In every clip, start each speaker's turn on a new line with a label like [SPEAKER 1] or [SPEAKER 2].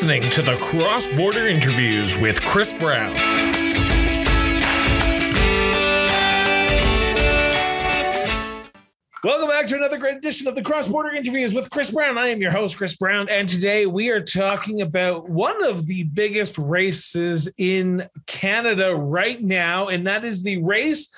[SPEAKER 1] listening to the Cross Border Interviews with Chris Brown. Welcome back to another great edition of the Cross Border Interviews with Chris Brown. I am your host, Chris Brown, and today we are talking about one of the biggest races in Canada right now, and that is the race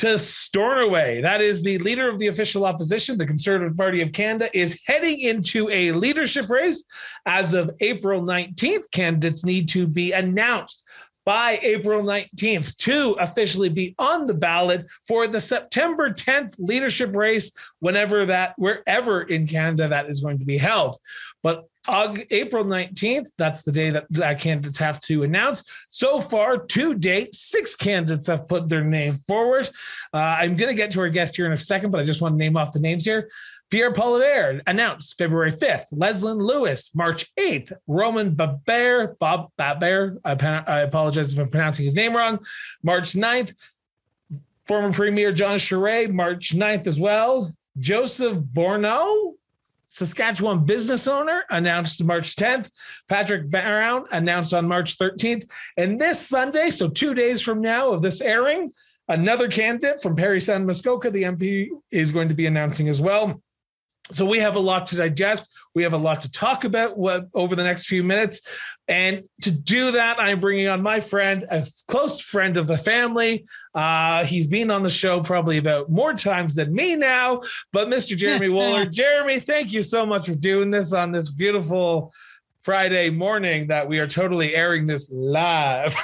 [SPEAKER 1] to Stornoway. That is the leader of the official opposition, the Conservative Party of Canada, is heading into a leadership race. As of April 19th, candidates need to be announced by April 19th to officially be on the ballot for the September 10th leadership race, whenever that, wherever in Canada that is going to be held. But April 19th, that's the day that, that candidates have to announce. So far, to date, six candidates have put their name forward. Uh, I'm going to get to our guest here in a second, but I just want to name off the names here. Pierre Poilievre announced February 5th. Leslyn Lewis, March 8th. Roman Babert, Bob Babert, I, I apologize if I'm pronouncing his name wrong. March 9th. Former Premier Jean Charest, March 9th as well. Joseph Borneau, Saskatchewan business owner, announced March 10th. Patrick Brown announced on March 13th. And this Sunday, so two days from now of this airing, another candidate from Parry Sound Muskoka, the MP, is going to be announcing as well. So we have a lot to digest. We have a lot to talk about what, over the next few minutes. And to do that, I'm bringing on my friend, a close friend of the family. Uh, he's been on the show probably about more times than me now, but Mr. Jeremy Wooler. Jeremy, thank you so much for doing this on this beautiful Friday morning that we are totally airing this live.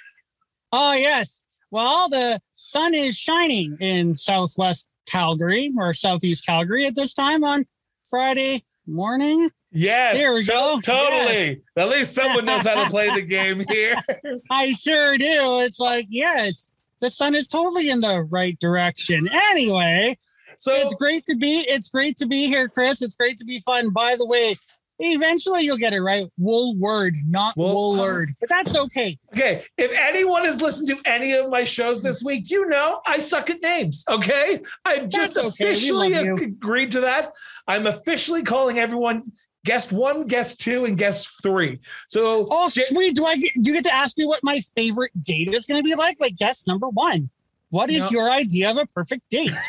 [SPEAKER 2] oh, yes. Well, the sun is shining in Southwest Calgary or Southeast Calgary at this time on Friday morning.
[SPEAKER 1] Yes, there we go. Totally. Yes. At least someone knows how to play the game here.
[SPEAKER 2] I sure do. It's like, yes, the sun is totally in the right direction. Anyway, so it's great to be it's great to be here, Chris. It's great to be fun. By the way, Eventually, you'll get it right. Woolward, not Wool- Woolward, but that's okay.
[SPEAKER 1] Okay. If anyone has listened to any of my shows this week, you know I suck at names. Okay. I've just okay. officially agreed to that. I'm officially calling everyone guest one, guest two, and guest three. So,
[SPEAKER 2] oh, sweet. Do I get, do you get to ask me what my favorite date is going to be like? Like guest number one. What is no. your idea of a perfect date?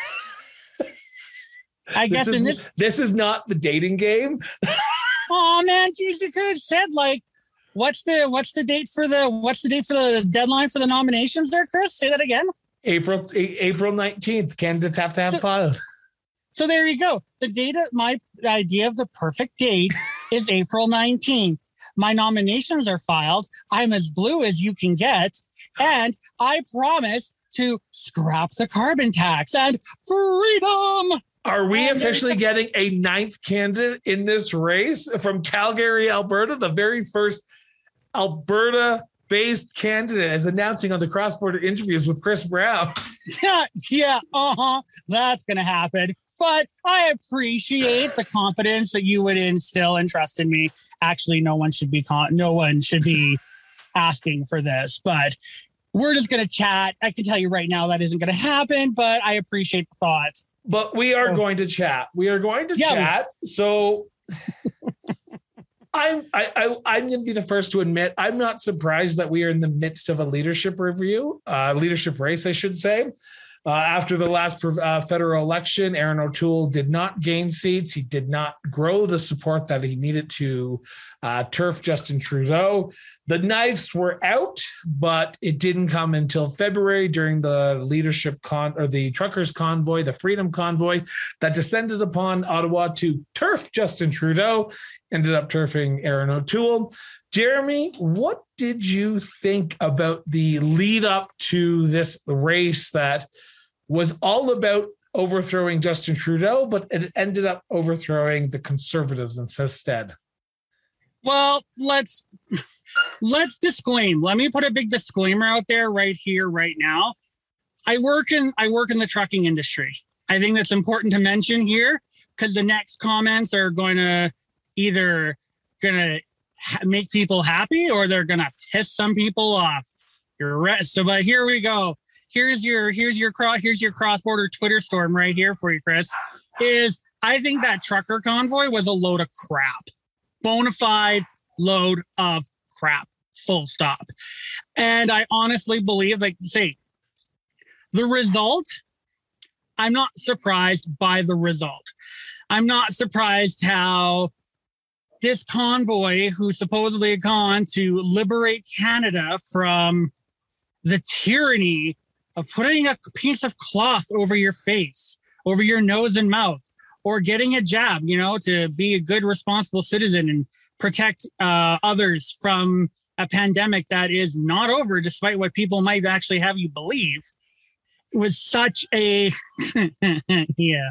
[SPEAKER 2] I guess
[SPEAKER 1] is,
[SPEAKER 2] in this,
[SPEAKER 1] this is not the dating game.
[SPEAKER 2] oh man, geez, you could have said like, what's the what's the date for the what's the date for the deadline for the nominations there, Chris? Say that again.
[SPEAKER 1] April April nineteenth. Candidates have to have so, filed.
[SPEAKER 2] So there you go. The date of my idea of the perfect date is April nineteenth. My nominations are filed. I'm as blue as you can get, and I promise to scrap the carbon tax and freedom.
[SPEAKER 1] Are we officially getting a ninth candidate in this race from Calgary, Alberta? The very first Alberta based candidate is announcing on the cross border interviews with Chris Brown.
[SPEAKER 2] Yeah, yeah, uh huh. That's going to happen. But I appreciate the confidence that you would instill and trust in me. Actually, no one should be con- no one should be asking for this, but we're just going to chat. I can tell you right now that isn't going to happen, but I appreciate the thought
[SPEAKER 1] but we are going to chat. We are going to yeah, chat. So I'm I, I I'm going to be the first to admit I'm not surprised that we are in the midst of a leadership review, uh, leadership race, I should say. Uh, after the last uh, federal election, Erin O'Toole did not gain seats. He did not grow the support that he needed to uh, turf Justin Trudeau. The knives were out, but it didn't come until February during the leadership con or the truckers convoy, the freedom convoy that descended upon Ottawa to turf Justin Trudeau, ended up turfing Erin O'Toole. Jeremy, what did you think about the lead up to this race that was all about overthrowing Justin Trudeau, but it ended up overthrowing the conservatives instead?
[SPEAKER 2] Well, let's let's disclaim. Let me put a big disclaimer out there right here, right now. I work in I work in the trucking industry. I think that's important to mention here because the next comments are going to either going to ha- make people happy or they're going to piss some people off. You're right. So, but here we go. Here's your here's your cross here's your cross border Twitter storm right here for you, Chris. Is I think that trucker convoy was a load of crap bona fide load of crap. Full stop. And I honestly believe, like, say, the result, I'm not surprised by the result. I'm not surprised how this convoy, who supposedly had gone to liberate Canada from the tyranny of putting a piece of cloth over your face, over your nose and mouth, or getting a jab, you know, to be a good, responsible citizen and protect uh, others from a pandemic that is not over, despite what people might actually have you believe, was such a yeah,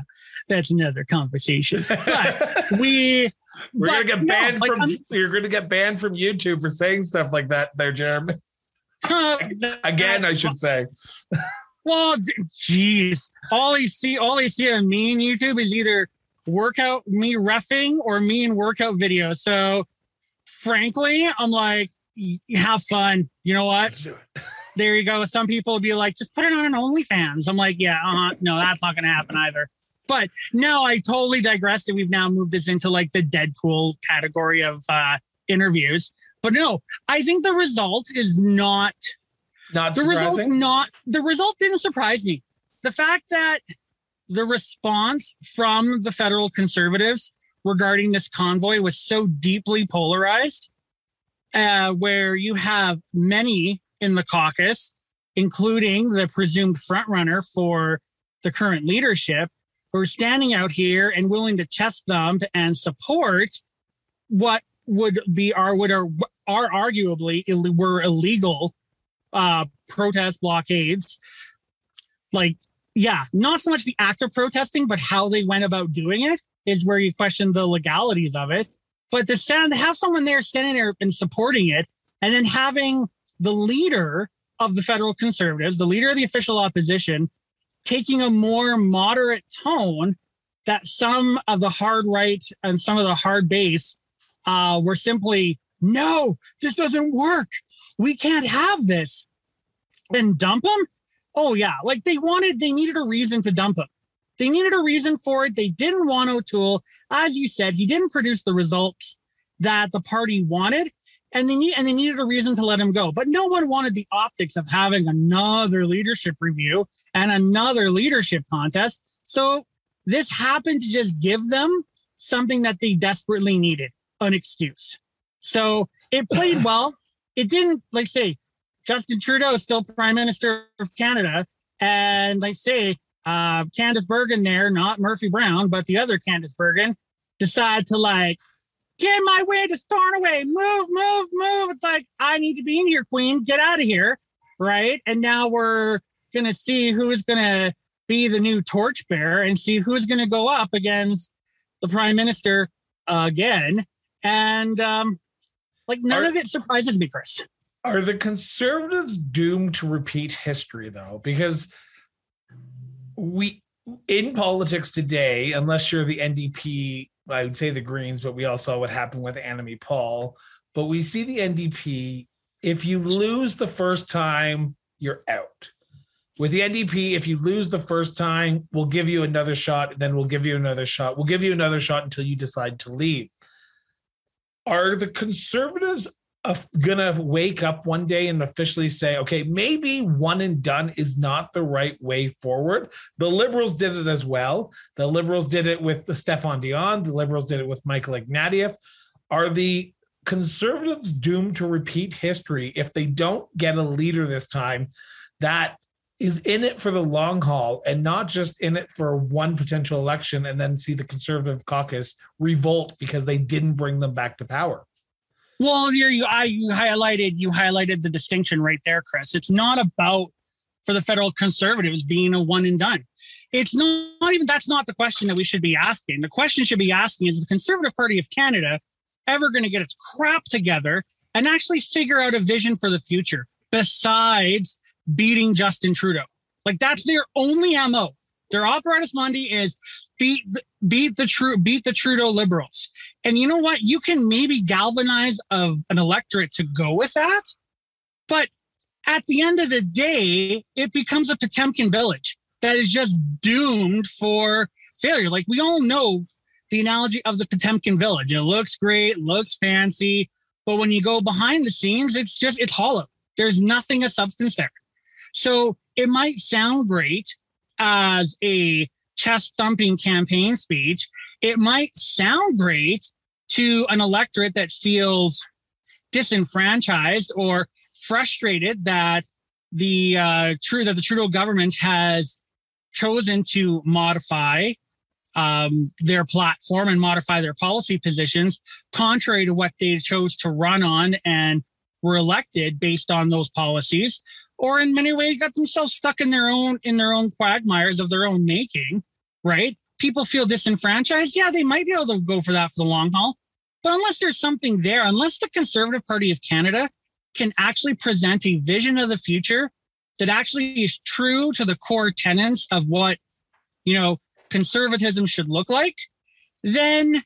[SPEAKER 2] that's another conversation. But we
[SPEAKER 1] we're
[SPEAKER 2] but
[SPEAKER 1] gonna get
[SPEAKER 2] no,
[SPEAKER 1] banned
[SPEAKER 2] like,
[SPEAKER 1] from
[SPEAKER 2] I'm-
[SPEAKER 1] you're gonna get banned from YouTube for saying stuff like that there, Jeremy. Again, I should say.
[SPEAKER 2] Well, jeez, all I see, all I see on me and YouTube is either workout me refing or me in workout videos. So, frankly, I'm like, have fun. You know what?
[SPEAKER 1] Let's do it.
[SPEAKER 2] There you go. Some people would be like, just put it on an OnlyFans. I'm like, yeah, uh-huh. no, that's not going to happen either. But no, I totally digress. And we've now moved this into like the Deadpool category of uh, interviews. But no, I think the result is not
[SPEAKER 1] Not
[SPEAKER 2] the result not the result didn't surprise me. The fact that the response from the federal conservatives regarding this convoy was so deeply polarized uh, where you have many in the caucus including the presumed frontrunner for the current leadership who are standing out here and willing to chest thump and support what would be our would are, are arguably Ill- were illegal uh, protest blockades. Like, yeah, not so much the act of protesting, but how they went about doing it is where you question the legalities of it. But to stand, have someone there standing there and supporting it, and then having the leader of the federal conservatives, the leader of the official opposition, taking a more moderate tone that some of the hard right and some of the hard base uh, were simply, no, this doesn't work. We can't have this. And dump them oh yeah like they wanted they needed a reason to dump him they needed a reason for it. They didn't want o'toole. As you said he didn't produce the results that the party wanted and they need and they needed a reason to let him go. But no one wanted the optics of having another leadership review and another leadership contest. So this happened to just give them something that they desperately needed an excuse. So it played well. It didn't like say Justin Trudeau is still Prime Minister of Canada, and like say uh, Candice Bergen there, not Murphy Brown, but the other Candice Bergen, decide to like get in my way to Stornoway, move, move, move. It's like I need to be in here, Queen, get out of here, right? And now we're gonna see who's gonna be the new torchbearer and see who's gonna go up against the Prime Minister again, and um, like none
[SPEAKER 1] Are-
[SPEAKER 2] of it surprises me, Chris.
[SPEAKER 1] Are the conservatives doomed to repeat history though? Because we in politics today, unless you're the NDP, I would say the Greens, but we all saw what happened with Annamie Paul. But we see the NDP, if you lose the first time, you're out. With the NDP, if you lose the first time, we'll give you another shot, then we'll give you another shot. We'll give you another shot until you decide to leave. Are the conservatives gonna wake up one day and officially say, okay, maybe one and done is not the right way forward. The liberals did it as well. The liberals did it with the Stéphane Dion. The liberals did it with Michael Ignatieff. Are the conservatives doomed to repeat history if they don't get a leader this time that is in it for the long haul and not just in it for one potential election and then see the conservative caucus revolt because they didn't bring them back to power?
[SPEAKER 2] Well, you I, you highlighted you highlighted the distinction right there, Chris. It's not about for the federal conservatives being a one and done. It's not, not even that's not the question that we should be asking. The question should be asking is the Conservative Party of Canada ever going to get its crap together and actually figure out a vision for the future besides beating Justin Trudeau? Like that's their only MO. Their operatus mundi is beat beat the true beat the Trudeau liberals. And you know what? You can maybe galvanize of an electorate to go with that, but at the end of the day, it becomes a Potemkin village that is just doomed for failure. Like we all know the analogy of the Potemkin village. It looks great, looks fancy, But when you go behind the scenes, it's just, it's hollow. There's nothing of substance there. So it might sound great as a chest thumping campaign speech. It might sound great to an electorate that feels disenfranchised or frustrated that the uh, true that the Trudeau government has chosen to modify um, their platform and modify their policy positions contrary to what they chose to run on and were elected based on those policies or in many ways got themselves stuck in their own in their own quagmires of their own making right? People feel disenfranchised. Yeah they might be able to go for that for the long haul. But unless there's something there unless the conservative party of canada can actually present a vision of the future that actually is true to the core tenets of what you know conservatism should look like then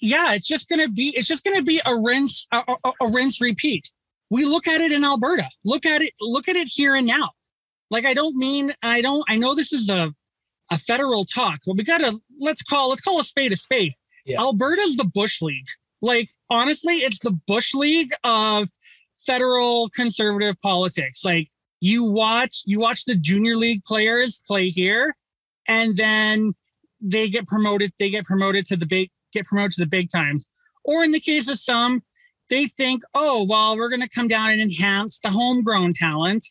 [SPEAKER 2] yeah it's just going to be it's just going to be a rinse a, a, a rinse repeat we look at it in alberta. Look at it look at it here and now. Like i don't mean i don't i know this is a a federal talk but we gotta let's call let's call a spade a spade. Yeah. alberta's the bush league. Like honestly it's the bush league of federal conservative politics. Like you watch you watch the junior league players play here and then they get promoted they get promoted to the big get promoted to the big times. Or in the case of some they think oh well we're going to come down and enhance the homegrown talent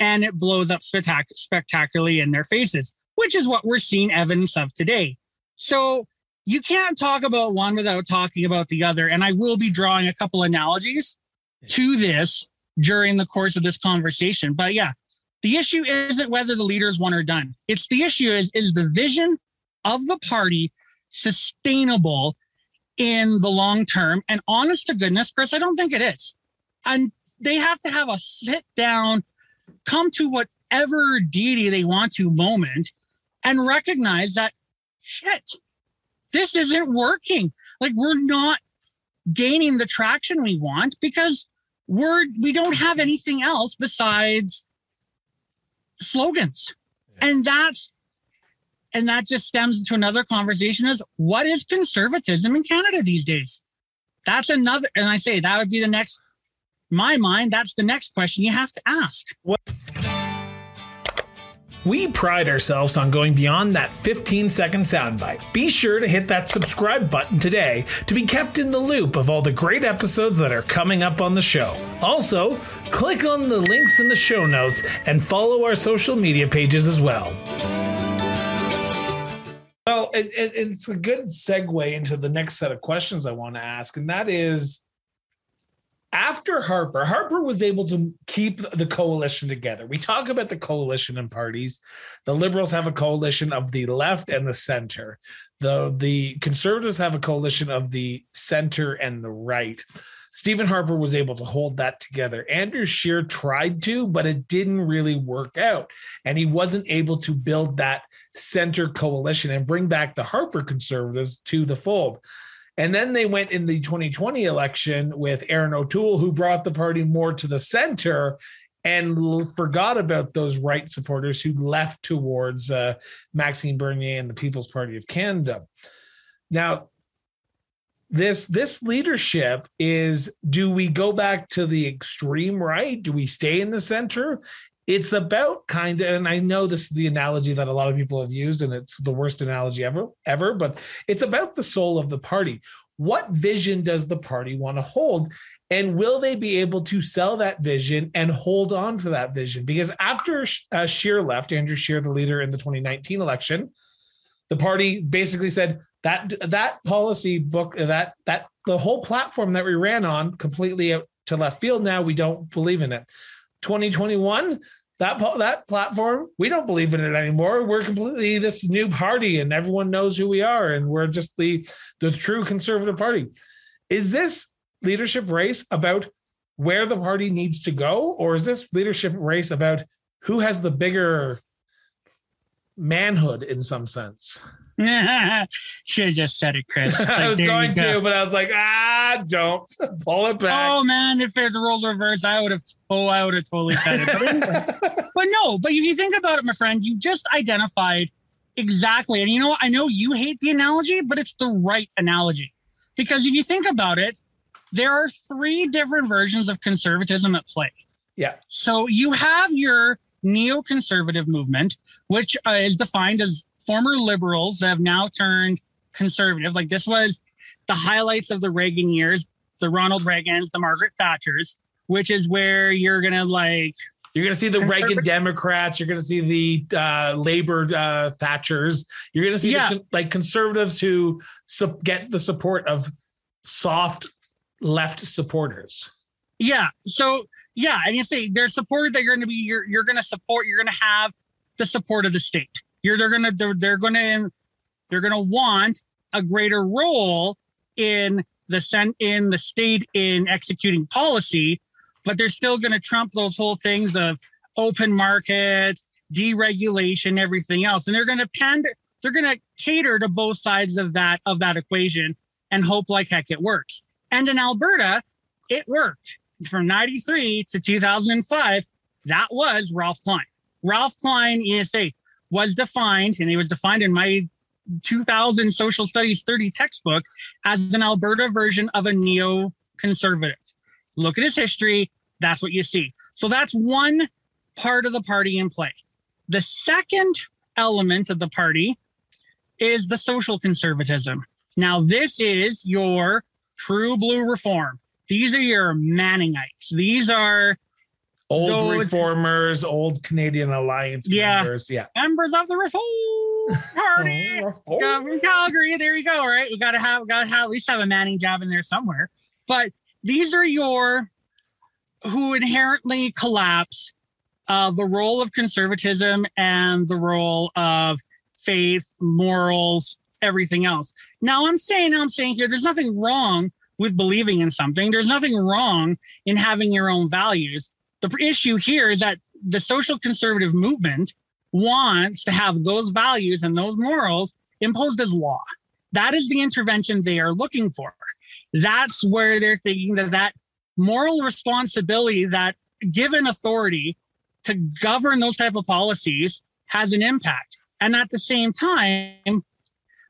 [SPEAKER 2] and it blows up spectac- spectacularly in their faces which is what we're seeing evidence of today so you can't talk about one without talking about the other and i will be drawing a couple analogies to this during the course of this conversation but yeah the issue isn't whether the leaders won or done. It's the issue is is the vision of the party sustainable in the long term? And honest to goodness, Chris, I don't think it is. And they have to have a sit down, come to whatever deity they want to moment and recognize that shit, this isn't working. Like we're not gaining the traction we want because we're we don't have anything else besides slogans. Yeah. And that's and that just stems into another conversation is what is conservatism in Canada these days? That's another and I say that would be the next my mind, that's the next question you have to ask. What
[SPEAKER 1] we pride ourselves on going beyond that 15 second soundbite. Be sure to hit that subscribe button today to be kept in the loop of all the great episodes that are coming up on the show. Also, click on the links in the show notes and follow our social media pages as well. Well, it, it, it's a good segue into the next set of questions I want to ask, and that is after Harper, Harper was able to keep the coalition together. We talk about the coalition in parties. The liberals have a coalition of the left and the center. The the conservatives have a coalition of the center and the right. Stephen Harper was able to hold that together. Andrew Scheer tried to, but it didn't really work out. And he wasn't able to build that center coalition and bring back the Harper conservatives to the fold. And then they went in the 2020 election with Erin O'Toole, who brought the party more to the center and forgot about those right supporters who left towards uh, Maxime Bernier and the People's Party of Canada. Now, this this leadership is do we go back to the extreme right do we stay in the center it's about kind of and i know this is the analogy that a lot of people have used and it's the worst analogy ever ever but it's about the soul of the party. What vision does the party want to hold? And will they be able to sell that vision and hold on to that vision? Because after uh, Scheer left andrew Scheer the leader in the 2019 election the party basically said that that policy book that that the whole platform that we ran on completely to left field now we don't believe in it 2021 that that platform we don't believe in it anymore. We're completely this new party and everyone knows who we are and we're just the the true conservative party. Is this leadership race about where the party needs to go or is this leadership race about who has the bigger manhood in some sense
[SPEAKER 2] Should have just said it, Chris. Like,
[SPEAKER 1] I was going to, but I was like, ah, don't pull it back.
[SPEAKER 2] Oh man, if it rolled reverse, I would have. Oh, I would have totally said it. But, anyway. but no, but if you think about it, my friend, you just identified exactly. And you know, I know you hate the analogy, but it's the right analogy because if you think about it, there are three different versions of conservatism at play.
[SPEAKER 1] Yeah.
[SPEAKER 2] So you have your neoconservative movement, which uh, is defined as former liberals that have now turned conservative. Like this was the highlights of the Reagan years, the Ronald Reagans, the Margaret Thatchers, which is where you're gonna like
[SPEAKER 1] You're going to see the Reagan Democrats. You're going to see the uh, Labor uh, Thatchers. You're going to see
[SPEAKER 2] Yeah.
[SPEAKER 1] the, like conservatives who su- get the support of soft left supporters.
[SPEAKER 2] Yeah. So yeah, and you see, they're supported. you're going to be you're you're going to support. You're going to have the support of the state. You're they're going to they're, they're to they're to want a greater role in the sen- in the state in executing policy, but they're still going to trump those whole things of open markets, deregulation, everything else, and they're going to pander. They're to cater to both sides of that of that equation and hope like heck it works. And in Alberta, it worked from 93 to 2005 that was ralph klein ralph klein esa was defined and it was defined in my 2000 social studies 30 textbook as an alberta version of a neo-conservative. Look at his history. That's what you see. So that's one part of the party in play. The second element of the party is the social conservatism. Now this is your true blue reform. These are your Manningites. These are
[SPEAKER 1] Old reformers, old Canadian Alliance
[SPEAKER 2] Yeah.
[SPEAKER 1] members. Yeah.
[SPEAKER 2] members of the Reform Party.
[SPEAKER 1] Reform.
[SPEAKER 2] From Calgary. There you go. Right, we gotta have, we gotta have at least have a Manning job in there somewhere. But these are your who inherently collapse uh, the role of conservatism and the role of faith, morals, everything else. Now, I'm saying, I'm saying here, there's nothing wrong with believing in something. There's nothing wrong in having your own values. The issue here is that the social conservative movement wants to have those values and those morals imposed as law. That is the intervention they are looking for. That's where they're thinking that that moral responsibility, that given authority to govern those type of policies has an impact. And at the same time,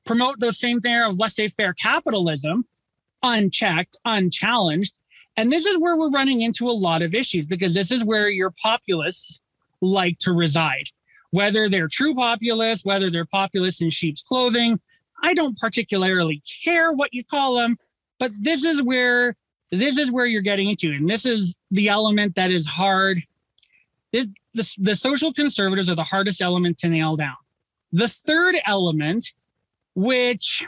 [SPEAKER 2] promote those same thing of laissez-faire capitalism, unchecked, unchallenged. And this is where we're running into a lot of issues because this is where your populists like to reside. Whether they're true populists, whether they're populists in sheep's clothing, I don't particularly care what you call them, but this is where this is where you're getting into, and this is the element that is hard. This, the, the social conservatives are the hardest element to nail down. The third element, which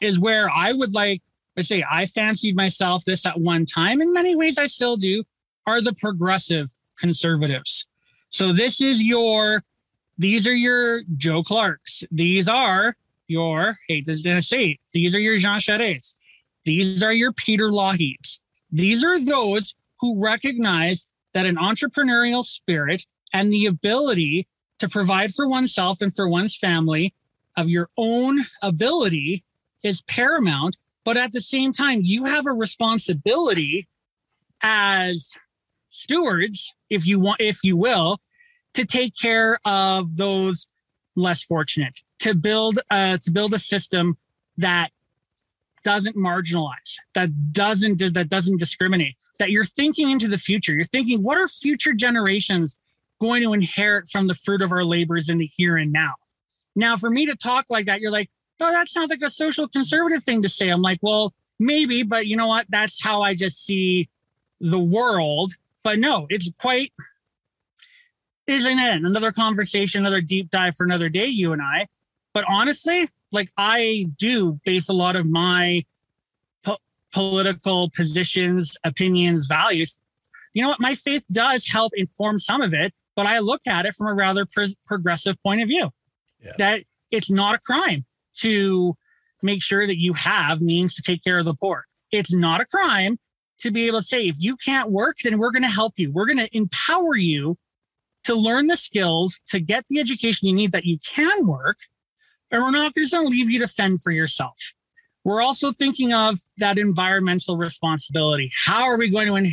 [SPEAKER 2] is where I would like let's say I fancied myself this at one time. In many ways, I still do, are the progressive conservatives. So this is your, these are your Joe Clarks. These are your, hate to say it, these are your Jean Charest. These are your Peter Lougheeds. These are those who recognize that an entrepreneurial spirit and the ability to provide for oneself and for one's family of your own ability is paramount but at the same time you have a responsibility as stewards if you want if you will to take care of those less fortunate to build uh to build a system that doesn't marginalize that doesn't that doesn't discriminate that you're thinking into the future. You're thinking what are future generations going to inherit from the fruit of our labors in the here and now? Now for me to talk like that you're like oh, that sounds like a social conservative thing to say. I'm like, well, maybe, but you know what? That's how I just see the world. But no, it's quite, isn't it? Another conversation, another deep dive for another day, you and I. But honestly, like I do base a lot of my po- political positions, opinions, values. You know what? My faith does help inform some of it, but I look at it from a rather pro- progressive point of view.
[SPEAKER 1] Yeah.
[SPEAKER 2] That it's not a crime to make sure that you have means to take care of the poor. It's not a crime to be able to say, if you can't work, then we're going to help you. We're going to empower you to learn the skills, to get the education you need that you can work. And we're not just going to leave you to fend for yourself. We're also thinking of that environmental responsibility. How are we going to,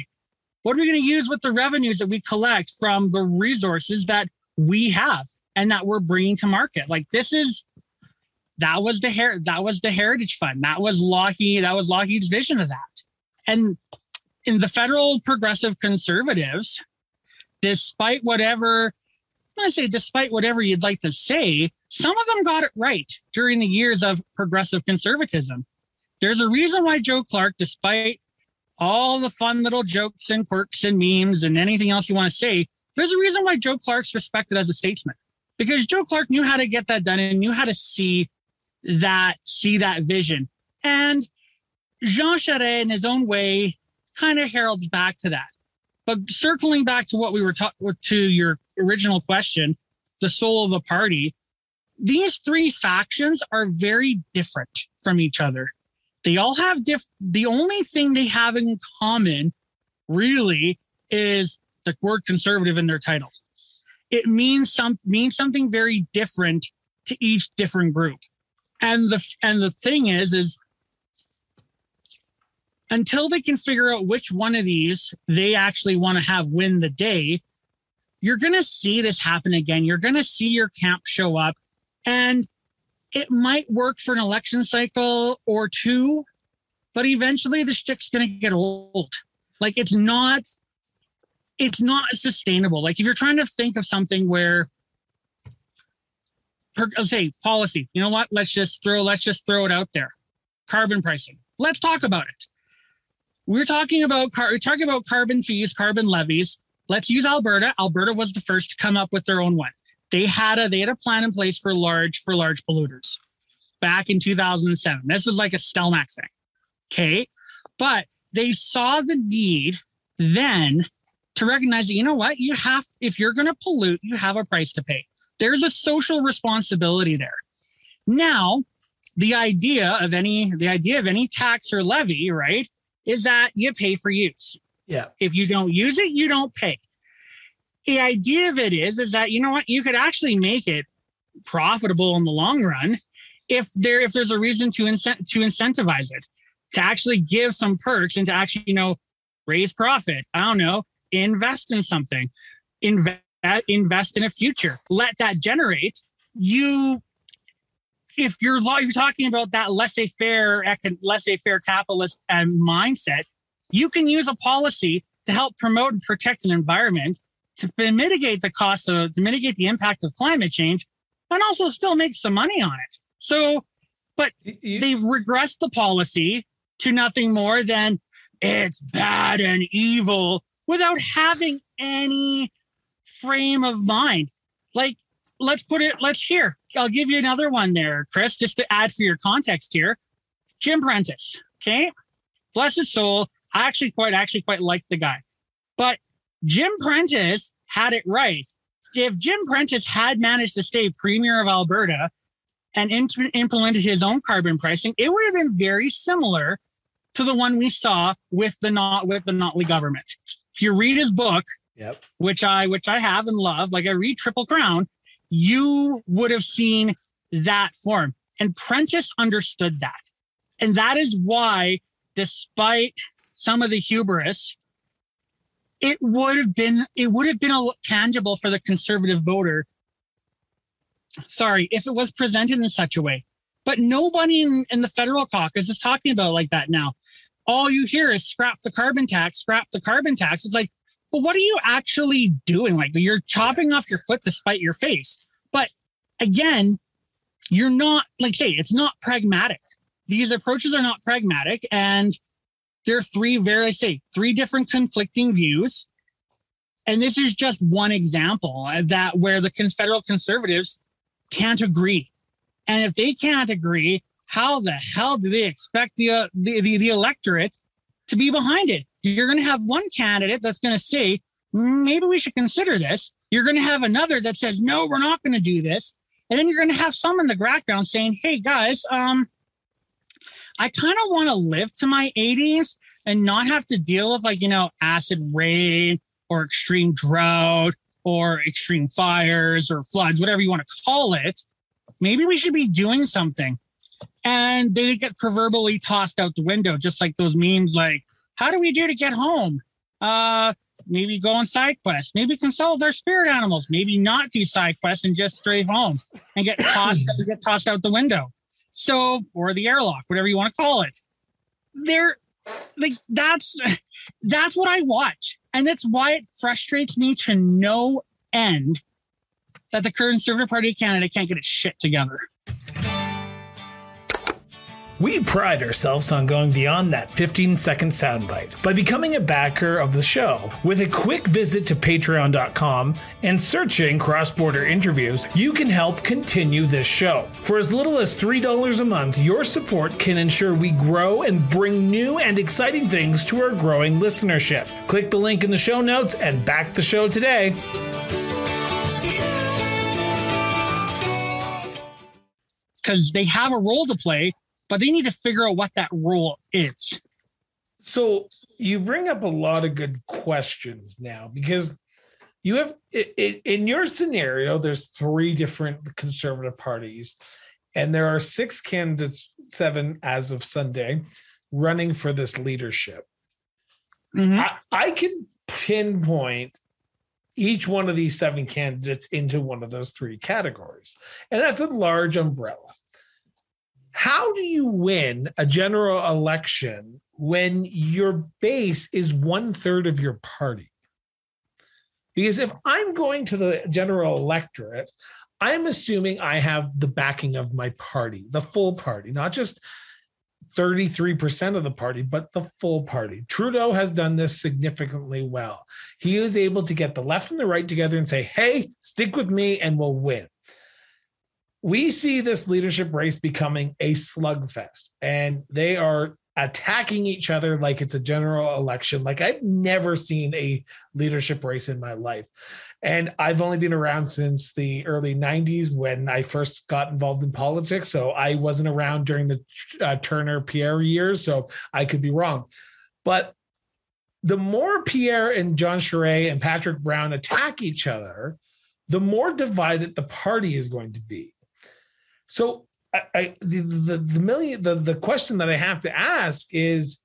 [SPEAKER 2] what are we going to use with the revenues that we collect from the resources that we have and that we're bringing to market? Like this is, that was the her- that was the heritage fund. That was Lougheed that was Lougheed's vision of that. And in the federal progressive conservatives, despite whatever, I say, despite whatever you'd like to say, some of them got it right during the years of progressive conservatism. There's a reason why Joe Clark, despite all the fun little jokes and quirks and memes and anything else you want to say, there's a reason why Joe Clark's respected as a statesman. Because Joe Clark knew how to get that done and knew how to see that, see that vision. And Jean Charest, in his own way, kind of heralds back to that. But circling back to what we were talking to your original question, the soul of the party, these three factions are very different from each other. They all have diff. The only thing they have in common, really, is the word conservative in their title. It means some means something very different to each different group. And the and the thing is, is until they can figure out which one of these they actually want to have win the day, you're going to see this happen again. You're going to see your camp show up and it might work for an election cycle or two, but eventually the stick's going to get old. Like it's not, it's not sustainable. Like if you're trying to think of something where, let's say policy, you know what? Let's just throw, let's just throw it out there. Carbon pricing. Let's talk about it. We're talking about car, we're talking about carbon fees, carbon levies. Let's use Alberta. Alberta was the first to come up with their own one. They had a they had a plan in place for large for large polluters back in 2007. This is like a Stelmach thing. Okay. But they saw the need then to recognize that, you know what, you have, if you're going to pollute, you have a price to pay. There's a social responsibility there. Now, the idea of any, the idea of any tax or levy, right, is that you pay for use.
[SPEAKER 1] Yeah.
[SPEAKER 2] If you don't use it, you don't pay the idea of it is is that you know what you could actually make it profitable in the long run if there if there's a reason to incent to incentivize it to actually give some perks and to actually you know raise profit i don't know invest in something invest invest in a future let that generate you if you're you're talking about that laissez-faire laissez-faire capitalist um, mindset you can use a policy to help promote and protect an environment to mitigate the cost of to mitigate the impact of climate change and also still make some money on it. So, but you, they've regressed the policy to nothing more than it's bad and evil without having any frame of mind. Like, let's put it, let's hear. I'll give you another one there, Chris, just to add for your context here. Jim Prentice, okay? Bless his soul. I actually quite, actually quite like the guy. But Jim Prentice had it right. If Jim Prentice had managed to stay premier of Alberta and implemented his own carbon pricing, it would have been very similar to the one we saw with the not with the Notley government. If you read his book,
[SPEAKER 1] yep.
[SPEAKER 2] which I which I have and love, like I read Triple Crown, you would have seen that form. And Prentice understood that. And that is why, despite some of the hubris it would have been it would have been a, tangible for the conservative voter sorry if it was presented in such a way but nobody in, in the federal caucus is talking about like that now all you hear is scrap the carbon tax scrap the carbon tax it's like but what are you actually doing like you're chopping off your foot to spite your face but again you're not like say it's not pragmatic these approaches are not pragmatic and there are three very, say, three different conflicting views. And this is just one example that where the federal conservatives can't agree. And if they can't agree, how the hell do they expect the, uh, the, the, the electorate to be behind it? You're going to have one candidate that's going to say, maybe we should consider this. You're going to have another that says, no, we're not going to do this. And then you're going to have some in the background saying, hey, guys, um, I kind of want to live to my 80s and not have to deal with like, you know, acid rain or extreme drought or extreme fires or floods, whatever you want to call it. Maybe we should be doing something. And they get proverbially tossed out the window, just like those memes like, how do we do to get home? Uh, maybe go on side quests, maybe consult their spirit animals, maybe not do side quests and just stray home and get tossed get tossed out the window. So, or the airlock, whatever you want to call it. There, like that's that's what I watch. And that's why it frustrates me to no end that the current Conservative Party of Canada can't get its shit together.
[SPEAKER 1] We pride ourselves on going beyond that 15 second soundbite by becoming a backer of the show. With a quick visit to patreon.com and searching cross border interviews, you can help continue this show. For as little as $3 a month, your support can ensure we grow and bring new and exciting things to our growing listenership. Click the link in the show notes and back the show today.
[SPEAKER 2] Because they have a role to play but they need to figure out what that role is.
[SPEAKER 1] So you bring up a lot of good questions now because you have in your scenario there's three different conservative parties and there are six candidates seven as of sunday running for this leadership mm-hmm. I, I can pinpoint each one of these seven candidates into one of those three categories and that's a large umbrella how do you win a general election when your base is one third of your party? Because if I'm going to the general electorate, I'm assuming I have the backing of my party, the full party, not just 33% of the party, but the full party. Trudeau has done this significantly well. He is able to get the left and the right together and say, hey, stick with me and we'll win we see this leadership race becoming a slugfest and they are attacking each other like it's a general election. Like i've never seen a leadership race in my life. And i've only been around since the early 90s when i first got involved in politics. So i wasn't around during the uh, turner pierre years so i could be wrong. But the more pierre and Jean Charest and patrick brown attack each other the more divided the party is going to be so I, I the, the the million the the question that I have to ask is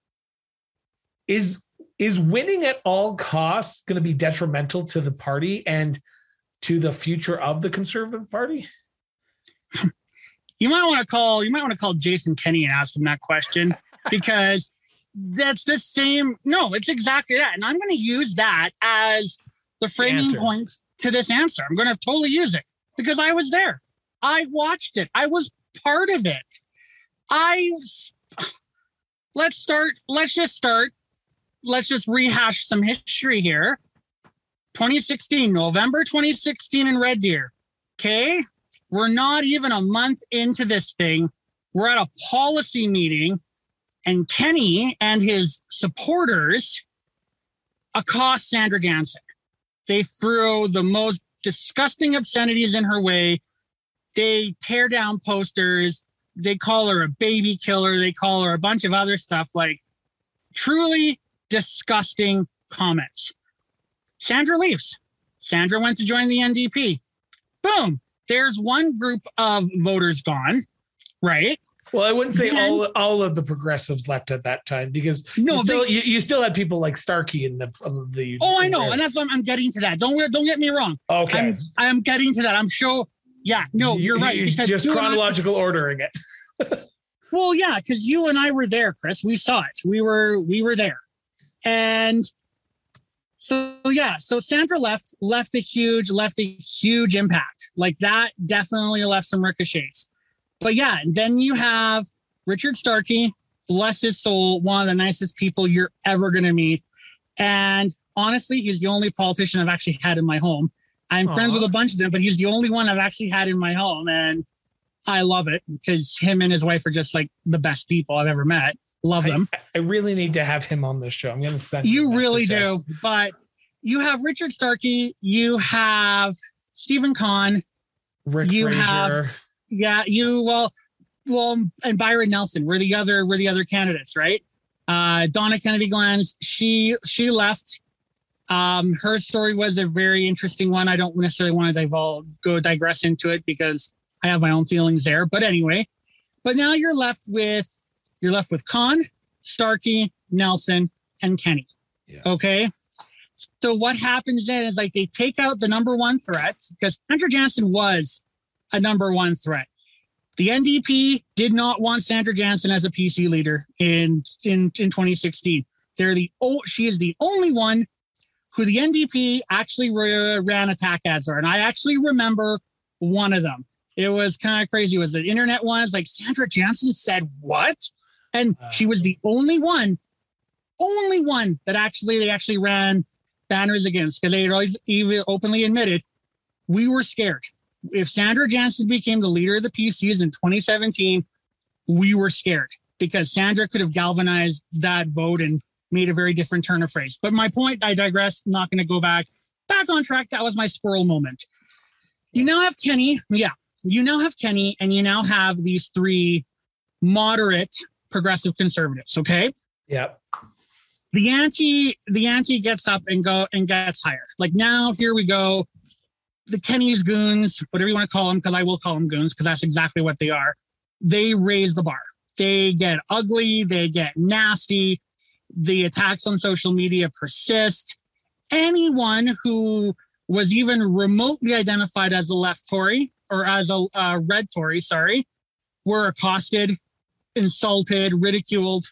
[SPEAKER 1] is is winning at all costs going to be detrimental to the party and to the future of the conservative party?
[SPEAKER 2] You might want to call you might want to call jason kenney and ask him that question because that's the same no it's exactly that and i'm going to use that as the framing the point to this answer. I'm going to totally use it because i was there I watched it. I was part of it. I let's start. Let's just start. Let's just rehash some history here. 2016, November 2016 in Red Deer. Okay. We're not even a month into this thing. We're at a policy meeting, and Kenney and his supporters accost Sandra Jansen. They threw the most disgusting obscenities in her way they tear down posters. They call her a baby killer. They call her a bunch of other stuff like truly disgusting comments. Sandra leaves. Sandra went to join the NDP. Boom. There's one group of voters gone, right?
[SPEAKER 1] Well, I wouldn't say then, all all of the progressives left at that time because no, you still, they, you, you, still had people like Starkey in the the.
[SPEAKER 2] Oh, I know, and that's what I'm, I'm, getting to that. Don't don't get me wrong.
[SPEAKER 1] Okay,
[SPEAKER 2] I'm, I'm getting to that. I'm sure yeah, no, you're right.
[SPEAKER 1] Because just chronological I, ordering it.
[SPEAKER 2] well, yeah, because you and I were there, Chris. We saw it. We were we were there, and so yeah. So Sandra left left a huge left a huge impact. Like that definitely left some ricochets. But yeah, then you have Richard Starkey, bless his soul, one of the nicest people you're ever gonna meet, and honestly, he's the only politician I've actually had in my home. I'm Aww. friends with a bunch of them, but he's the only one I've actually had in my home. And I love it because him and his wife are just like the best people I've ever met. Love them.
[SPEAKER 1] I, I really need to have him on this show. I'm going to send
[SPEAKER 2] you really do. But you have Richard Starkey, you have Stephen Khan,
[SPEAKER 1] Rick you Fraser. have
[SPEAKER 2] yeah, you well, well, and Byron Nelson. We're the other we're the other candidates, right? Uh, Donna Kennedy Glans, she she left um, her story was a very interesting one. I don't necessarily want to divulge, go digress into it because I have my own feelings there. But anyway, but now you're left with you're left with Khan, Starkey, Nelson, and Kenney. Yeah. Okay. So what happens then is like they take out the number one threat because Sandra Jansen was a number one threat. The NDP did not want Sandra Jansen as a PC leader in in, in 2016. They're the oh, she is the only one who the NDP actually ran attack ads for, and I actually remember one of them. It was kind of crazy. It was the internet one. ones like Sandra Jansen said what, and uh, she was the only one, only one that actually they actually ran banners against because they had always even openly admitted we were scared if Sandra Jansen became the leader of the PCs in 2017, we were scared because Sandra could have galvanized that vote and made a very different turn of phrase. But my point, I digress, I'm not going to go back. Back on track. That was my squirrel moment. You now have Kenney. Yeah. You now have Kenney, and you now have these three moderate progressive conservatives. Okay.
[SPEAKER 1] Yep.
[SPEAKER 2] The anti, the anti gets up and go and gets higher. Like now, here we go the Kenney's goons, whatever you want to call them, because I will call them goons because that's exactly what they are. They raise the bar. They get ugly. They get nasty. The attacks on social media persist. Anyone who was even remotely identified as a left Tory or as a uh, red Tory, sorry, were accosted, insulted, ridiculed,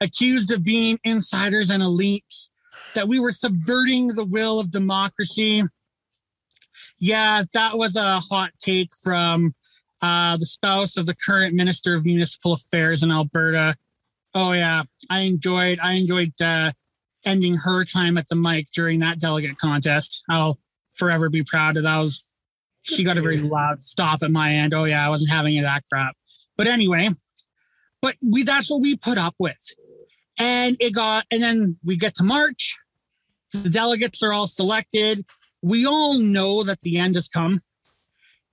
[SPEAKER 2] accused of being insiders and elites, that we were subverting the will of democracy. Yeah, that was a hot take from uh, the spouse of the current Minister of Municipal Affairs in Alberta. Oh yeah, I enjoyed I enjoyed uh, ending her time at the mic during that delegate contest. I'll forever be proud of that. Was, she got a very loud stop at my end. Oh yeah, I wasn't having any of that crap. But anyway, but we that's what we put up with. And it got and then we get to March. The delegates are all selected we all know that the end has come.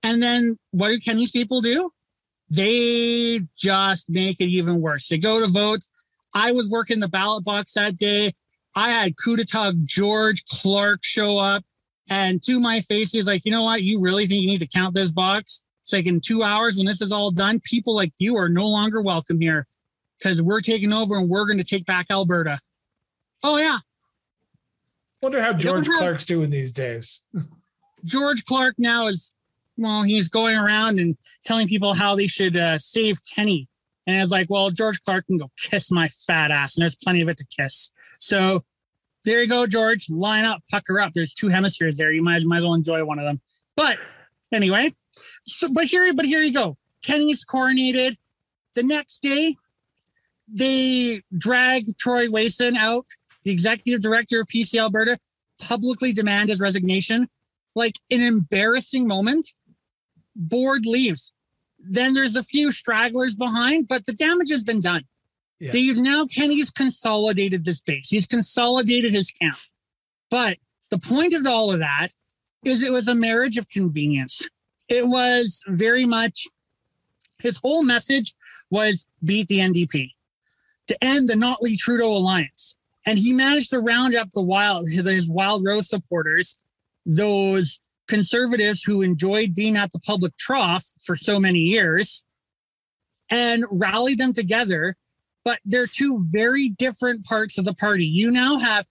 [SPEAKER 2] And then what do Kenney's people do? They just make it even worse. They go to vote. I was working the ballot box that day. I had coup d'etat George Clark show up. And to my face, he's like, you know what? You really think you need to count this box? It's like in two hours when this is all done, people like you are no longer welcome here because we're taking over and we're going to take back Alberta. Oh, yeah.
[SPEAKER 1] Wonder how George Clark's doing these days.
[SPEAKER 2] George Clark now is, well, he's going around and telling people how they should uh, save Kenney. And it's like, well, George Clark can go kiss my fat ass, and there's plenty of it to kiss. So there you go, George. Line up, pucker up. There's two hemispheres there. You might might as well enjoy one of them. But anyway, so but here, but here you go. Kenney's coronated. The next day, they drag Troy Wason out the executive director of PC Alberta publicly demand his resignation. Like an embarrassing moment. Board leaves. Then there's a few stragglers behind, but the damage has been done. Yeah. They've now Kenney's consolidated this base. He's consolidated his count. But the point of all of that is it was a marriage of convenience. It was very much his whole message was beat the NDP to end the Notley Trudeau alliance. And he managed to round up the wild, his Wild Rose supporters, those conservatives who enjoyed being at the public trough for so many years, and rally them together. But they're two very different parts of the party. You now have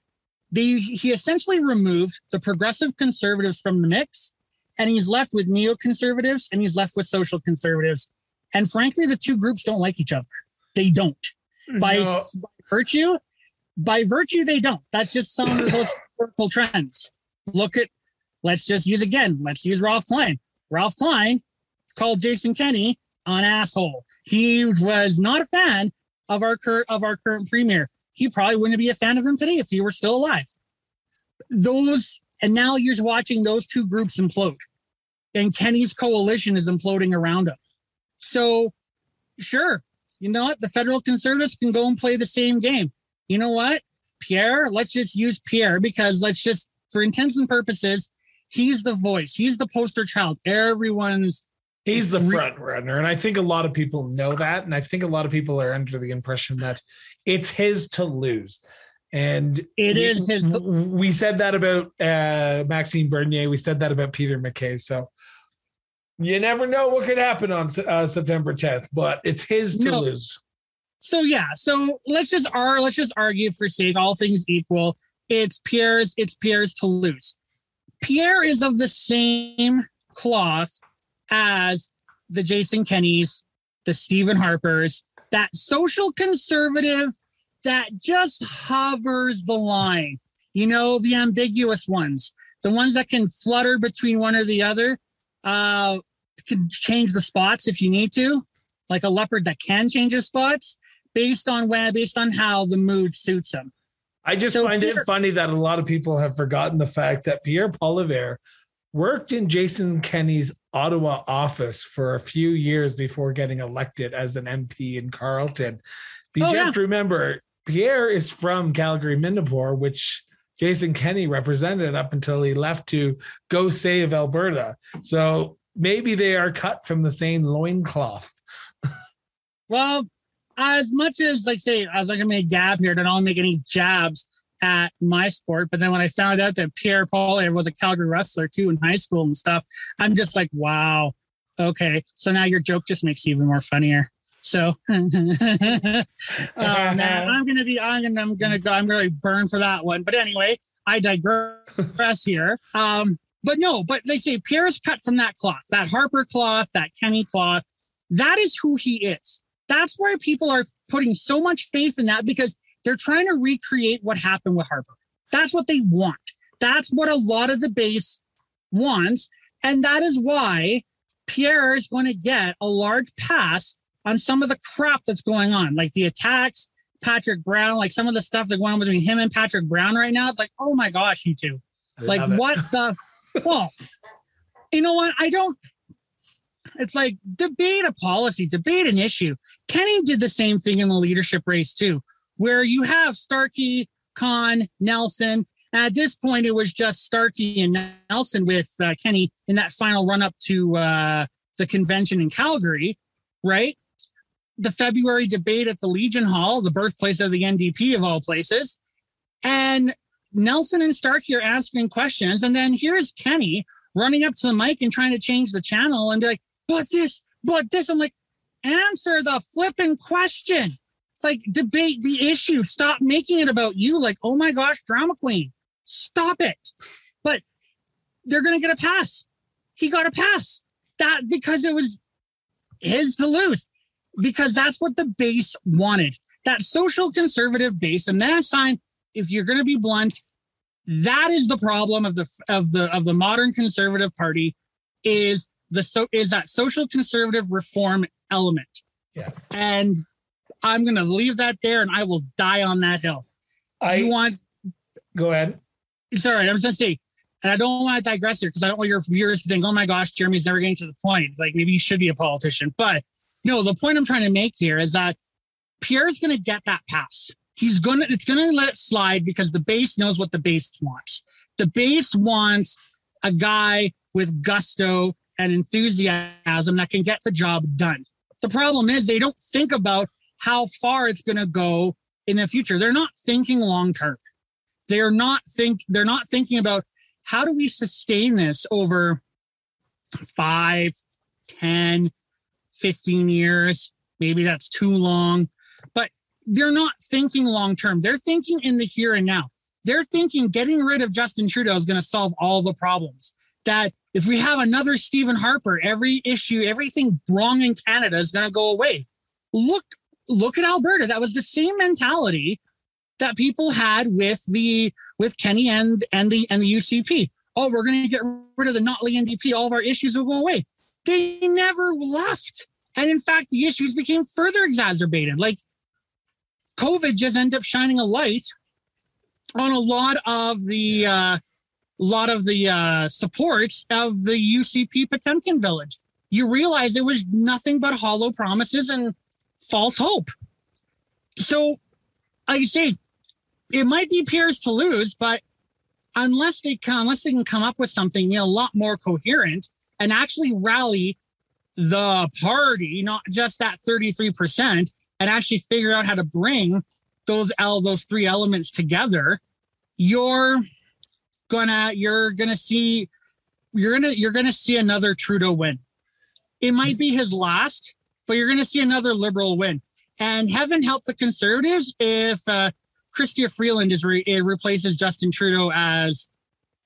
[SPEAKER 2] the, he essentially removed the progressive conservatives from the mix, and he's left with neoconservatives and he's left with social conservatives. And frankly, the two groups don't like each other. They don't. Mm, by, no. by virtue, by virtue, they don't. That's just some of those historical trends. Look at, let's just use again, let's use Ralph Klein. Ralph Klein called Jason Kenney an asshole. He was not a fan of our current of our current premier. He probably wouldn't be a fan of him today if he were still alive. Those and now you're watching those two groups implode, and Kenney's coalition is imploding around him. So, sure, you know what? The federal conservatives can go and play the same game you know what? Pierre, let's just use Pierre because let's just, for intents and purposes, he's the voice, he's the poster child. Everyone's
[SPEAKER 1] He's the front runner. And I think a lot of people know that. And I think a lot of people are under the impression that it's his to lose. And
[SPEAKER 2] it
[SPEAKER 1] we,
[SPEAKER 2] is his. To-
[SPEAKER 1] we said that about uh, Maxime Bernier. We said that about Peter MacKay. So you never know what could happen on uh, September 10th, but it's his to no, lose.
[SPEAKER 2] So yeah, so let's just ar- let's just argue for sake, all things equal, it's Pierre's it's Pierre's to lose. Pierre is of the same cloth as the Jason Kenneys, the Stephen Harpers, that social conservative that just hovers the line. You know, the ambiguous ones, the ones that can flutter between one or the other, uh, can change the spots if you need to, like a leopard that can change his spots based on where, based on how the mood suits them.
[SPEAKER 1] I just so find it funny that a lot of people have forgotten the fact that Pierre Poilievre worked in Jason Kenney's Ottawa office for a few years before getting elected as an MP in Carleton. But oh, you have to remember, Pierre is from Calgary Midnapore, which Jason Kenney represented up until he left to go save Alberta. So maybe they are cut from the same loincloth.
[SPEAKER 2] well, as much as like say, I was like, I made a gab here, don't make any jabs at my sport. But then when I found out that Pierre Paul was a Calgary wrestler too in high school and stuff, I'm just like, wow, okay. So now your joke just makes it even more funnier. So, oh man, I'm gonna be, I'm gonna, I'm gonna go, I'm gonna burn for that one. But anyway, I digress here. Um, but no, but they say Pierre is cut from that cloth, that Harper cloth, that Kenney cloth. That is who he is. That's why people are putting so much faith in that because they're trying to recreate what happened with Harper. That's what they want. That's what a lot of the base wants. And that is why Pierre is going to get a large pass on some of the crap that's going on, like the attacks, Patrick Brown, like some of the stuff that's going on between him and Patrick Brown right now. It's like, oh my gosh, you two. Like, what the? well, you know what? I don't. It's like debate a policy, debate an issue. Kenney did the same thing in the leadership race too where you have Starkey, Khan, Nelson. At this point, it was just Starkey and Nelson with uh, Kenney in that final run up to uh, the convention in Calgary, right? The February debate at the Legion Hall, the birthplace of the NDP of all places. And Nelson and Starkey are asking questions. And then here's Kenney running up to the mic and trying to change the channel and be like, but this, but this. I'm like, answer the flipping question. It's like debate the issue. Stop making it about you. Like, oh my gosh, drama queen. Stop it. But they're gonna get a pass. He got a pass. That because it was his to lose. Because that's what the base wanted. That social conservative base. And that sign, if you're gonna be blunt, that is the problem of the of the of the modern conservative party is the so is that social conservative reform element.
[SPEAKER 1] Yeah.
[SPEAKER 2] And I'm going to leave that there and I will die on that hill. I you want.
[SPEAKER 1] Go ahead.
[SPEAKER 2] Sorry, I'm just going to say, and I don't want to digress here because I don't want your viewers to think, oh my gosh, Jeremy's never getting to the point. Like maybe he should be a politician. But no, the point I'm trying to make here is that Pierre's going to get that pass. He's going to, it's going to let it slide because the base knows what the base wants. The base wants a guy with gusto and enthusiasm that can get the job done. The problem is they don't think about how far it's going to go in the future. They're not thinking long term. They're not think they're not thinking about how do we sustain this over 5, 10, 15 years. Maybe that's too long, but they're not thinking long term. They're thinking in the here and now. They're thinking getting rid of Justin Trudeau is going to solve all the problems. That if we have another Stephen Harper, every issue, everything wrong in Canada is going to go away. Look look at Alberta. That was the same mentality that people had with the with Kenney and and the and the UCP. Oh, we're going to get rid of the Notley NDP. All of our issues will go away. They never left, and in fact, the issues became further exacerbated. Like COVID just ended up shining a light on a lot of the uh, lot of the uh, support of the UCP Potemkin Village. You realize it was nothing but hollow promises and false hope. So, like I say, it might be Pierre's to lose, but unless they can, unless they can come up with something you know, a lot more coherent and actually rally the party, not just that 33%, and actually figure out how to bring those L those three elements together, you're gonna you're gonna see you're gonna you're gonna see another Trudeau win. It might be his last, but you're to see another liberal win. And heaven help the conservatives if uh, Chrystia Freeland is re- replaces Justin Trudeau as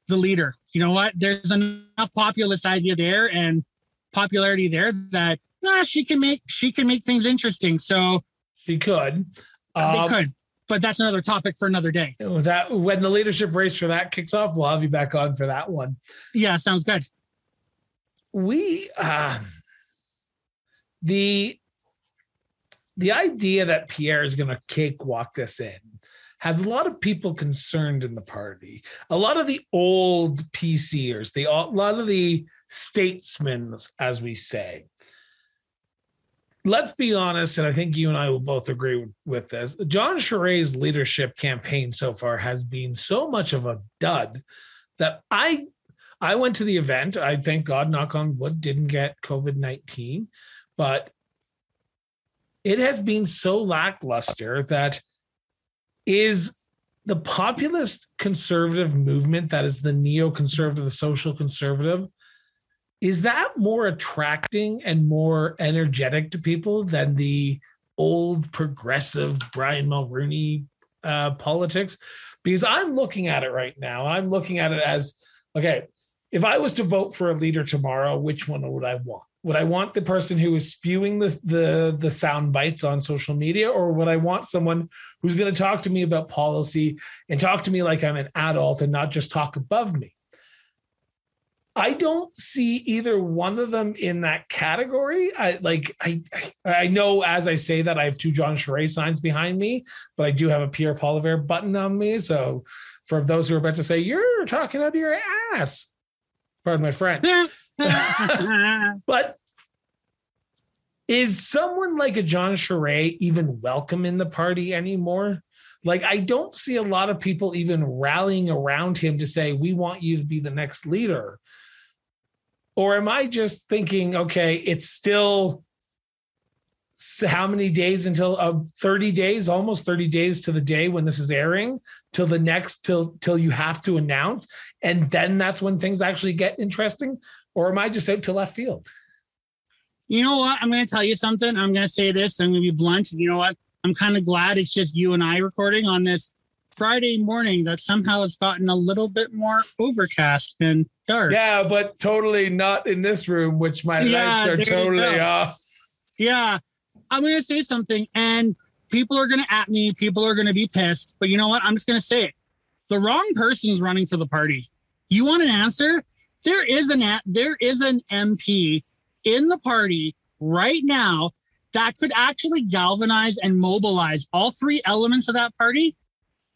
[SPEAKER 2] the leader. You know what? There's enough populist idea there, and popularity there that nah, she can make she can make things interesting. So
[SPEAKER 1] she could.
[SPEAKER 2] Um, they could, but that's another topic for another day.
[SPEAKER 1] That when the leadership race for that kicks off, we'll have you back on for that one.
[SPEAKER 2] Yeah, sounds good.
[SPEAKER 1] We uh, the the idea that Pierre is going to cakewalk this in has a lot of people concerned in the party. A lot of the old PCers, the a lot of the statesmen, as we say. Let's be honest, and I think you and I will both agree with, this. Jean Charest's leadership campaign so far has been so much of a dud that I I went to the event. I thank God, knock on wood, didn't get COVID 19, but it has been so lackluster that is the populist conservative movement that is the neoconservative, the social conservative, is that more attracting and more energetic to people than the old progressive Brian Mulroney uh, politics? Because I'm looking at it right now. I'm looking at it as okay, if I was to vote for a leader tomorrow, which one would I want? would I want the person who is spewing the the the sound bites on social media, or would I want someone who's going to talk to me about policy and talk to me like I'm an adult and not just talk above me? I don't see either one of them in that category. I like I I know as I say that I have two Jean Charest signs behind me, but I do have a Pierre Poilievre button on me. So for those who are about to say you're talking out of your ass, pardon my friend, but is someone like a Jean Charest even welcome in the party anymore? Like, I don't see a lot of people even rallying around him to say, we want you to be the next leader. Or am I just thinking, okay, it's still how many days until uh, 30 days, almost 30 days to the day when this is airing, till the next, till till you have to announce. And then that's when things actually get interesting or am I just out to left field?
[SPEAKER 2] You know what? I'm going to tell you something. I'm going to say this. I'm going to be blunt. You know what? I'm kind of glad it's just you and I recording on this Friday morning that somehow has gotten a little bit more overcast and dark.
[SPEAKER 1] Yeah, but totally not in this room, which my yeah, lights are totally off.
[SPEAKER 2] Yeah. I'm going to say something and people are going to at me. People are going to be pissed. But you know what? I'm just going to say it. The wrong person's running for the party. You want an answer? there is an at, there is an MP in the party right now that could actually galvanize and mobilize all three elements of that party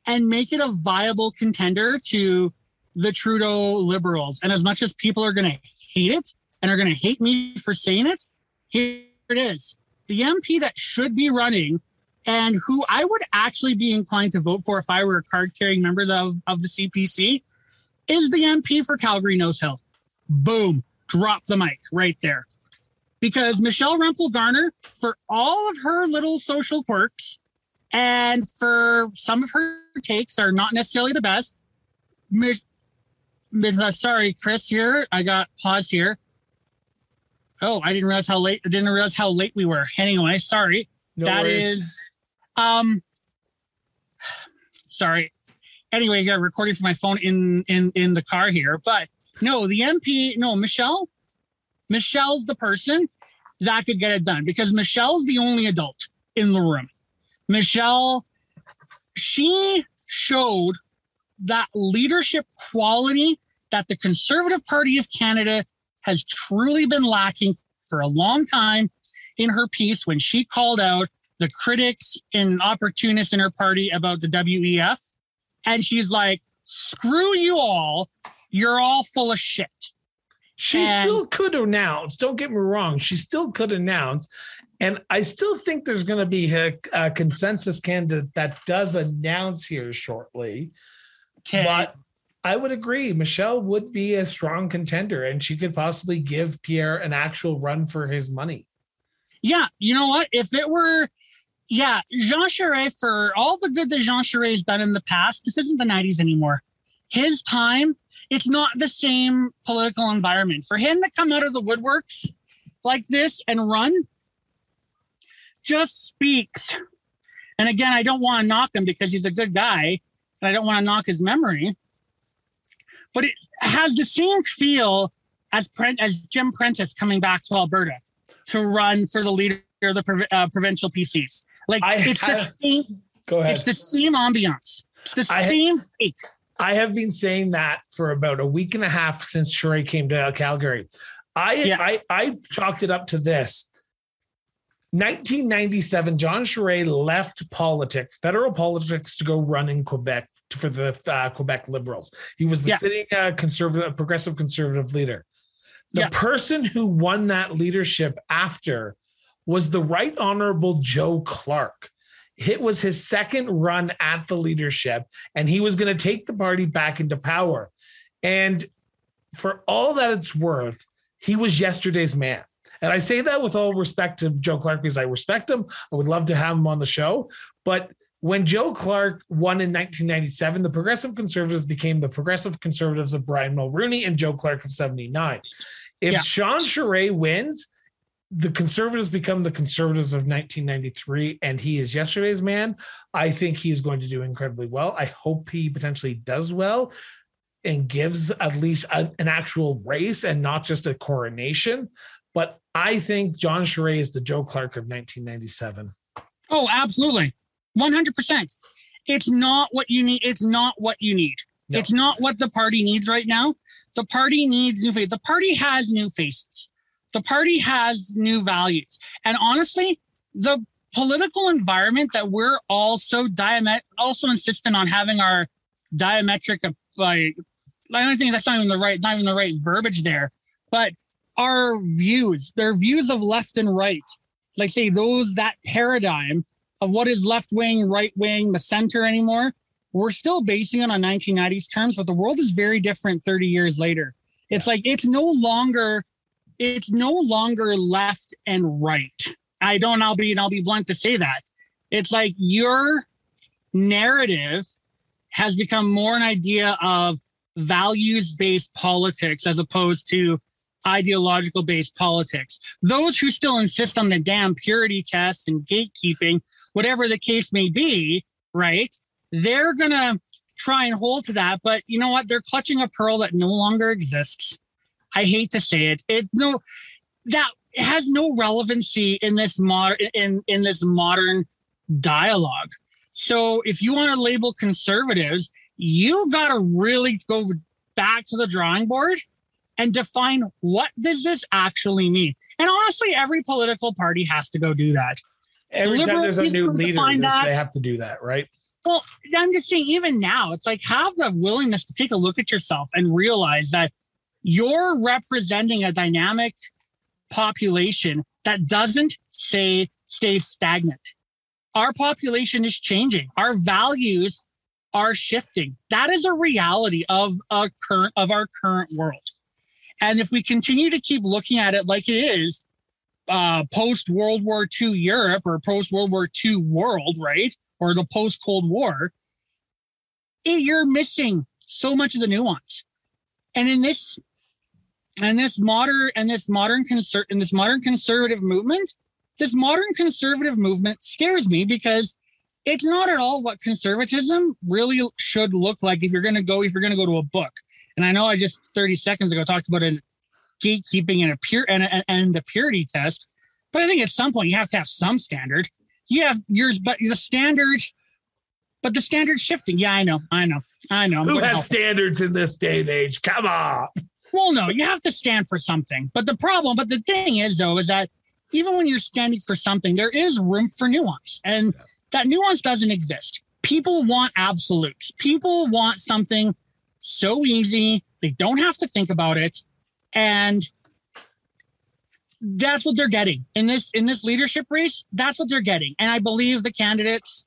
[SPEAKER 2] and make it a viable contender to the Trudeau liberals. And as much as people are going to hate it and are going to hate me for saying it, here it is. The MP that should be running and who I would actually be inclined to vote for if I were a card carrying member of, of the CPC is the MP for Calgary Nose Hill. Boom, drop the mic right there. Because Michelle Rempel Garner, for all of her little social quirks and for some of her takes are not necessarily the best. Mich- uh, sorry, Chris here. I got pause here. Oh, I didn't realize how late. I didn't realize how late we were. Anyway, sorry. No that worries. is, um, sorry anyway, I got recording from my phone in in in the car here. But no, the MP, no, Michelle. Michelle's the person that could get it done because Michelle's the only adult in the room. Michelle, she showed that leadership quality that the Conservative Party of Canada has truly been lacking for a long time in her piece when she called out the critics and opportunists in her party about the WEF and she's like, screw you all. You're all full of shit.
[SPEAKER 1] She and, still could announce, don't get me wrong, she still could announce. And I still think there's going to be a, a, consensus candidate that does announce here shortly. Okay. But I would agree, Michelle would be a strong contender and she could possibly give Pierre an actual run for his money.
[SPEAKER 2] Yeah. You know what? If it were yeah, Jean Charest, for all the good that Jean Charest has done in the past, this isn't the 90s anymore. His time, it's not the same political environment. For him to come out of the woodworks like this and run just speaks. And again, I don't want to knock him because he's a good guy, and I don't want to knock his memory. But it has the same feel as as Jim Prentice coming back to Alberta to run for the leader of the uh, provincial PCs. Like I it's the same.
[SPEAKER 1] Go ahead.
[SPEAKER 2] It's the same ambiance. It's the I, same take.
[SPEAKER 1] I have been saying that for about a week and a half since Charest came to Calgary. I yeah. I I chalked it up to this. 1997, Jean Charest left politics, federal politics, to go run in Quebec for the uh, Quebec Liberals. He was the yeah. sitting uh, conservative, progressive conservative leader. The yeah. person who won that leadership after was the Right Honorable Joe Clark. It was his second run at the leadership, and he was going to take the party back into power. And for all that it's worth, he was yesterday's man. And I say that with all respect to Joe Clark because I respect him. I would love to have him on the show. But when Joe Clark won in 1997, the Progressive Conservatives became the Progressive Conservatives of Brian Mulroney and Joe Clark of 79. If yeah. Jean Charest wins, the conservatives become the conservatives of 1993 and he is yesterday's man i think he's going to do incredibly well i hope he potentially does well and gives at least a, an actual race and not just a coronation but i think jean Charest is the joe clark of 1997
[SPEAKER 2] oh absolutely. 100% it's not what you need it's not what you need. No. it's not what the party needs right now. The party needs new faces. The party has new faces. The party has new values. And honestly, the political environment that we're all so diamet also insistent on having our diametric of like I don't think that's not even the right not even the right verbiage there, but our views, their views of left and right, like say those that paradigm of what is left wing, right wing, the center anymore, we're still basing it on 1990s terms, but the world is very different 30 years later. It's like it's no longer it's no longer left and right. I don't. I'll be. And I'll be blunt to say that. It's like your narrative has become more an idea of values based politics as opposed to ideological based politics. Those who still insist on the damn purity tests and gatekeeping, whatever the case may be, right? They're going to try and hold to that. But you know what? They're clutching a pearl that no longer exists. I hate to say it. It no that has no relevancy in this modern in in this modern dialogue. So if you want to label conservatives, you got to really go back to the drawing board and define what does this actually mean. And honestly, every political party has to go do that.
[SPEAKER 1] Every time there's a new leader, that, they have to do that, right?
[SPEAKER 2] Well, I'm just saying, even now, it's like have the willingness to take a look at yourself and realize that you're representing a dynamic population that doesn't say stay stagnant. Our population is changing. Our values are shifting. That is a reality of a current of our current world. And if we continue to keep looking at it like it is, uh, post World War II Europe or post World War II world, right? Or the post Cold War, it, you're missing so much of the nuance. And in this and this modern and this modern conser- and this modern conservative movement this modern conservative movement scares me because it's not at all what conservatism really should look like if you're going to go if you're going to go to a book and i know i just 30 seconds ago talked about a gatekeeping and a pure and, a, and the purity test but i think at some point you have to have some standard you have yours but the standard but the standard shifting yeah i know i know i know
[SPEAKER 1] who has standards in this day and age come on
[SPEAKER 2] well, no, you have to stand for something. But the problem, but the thing is, though, is that even when you're standing for something, there is room for nuance. And yeah. that nuance doesn't exist. People want absolutes. People want something so easy, they don't have to think about it. And that's what they're getting in this in this leadership race. That's what they're getting, and I believe the candidates.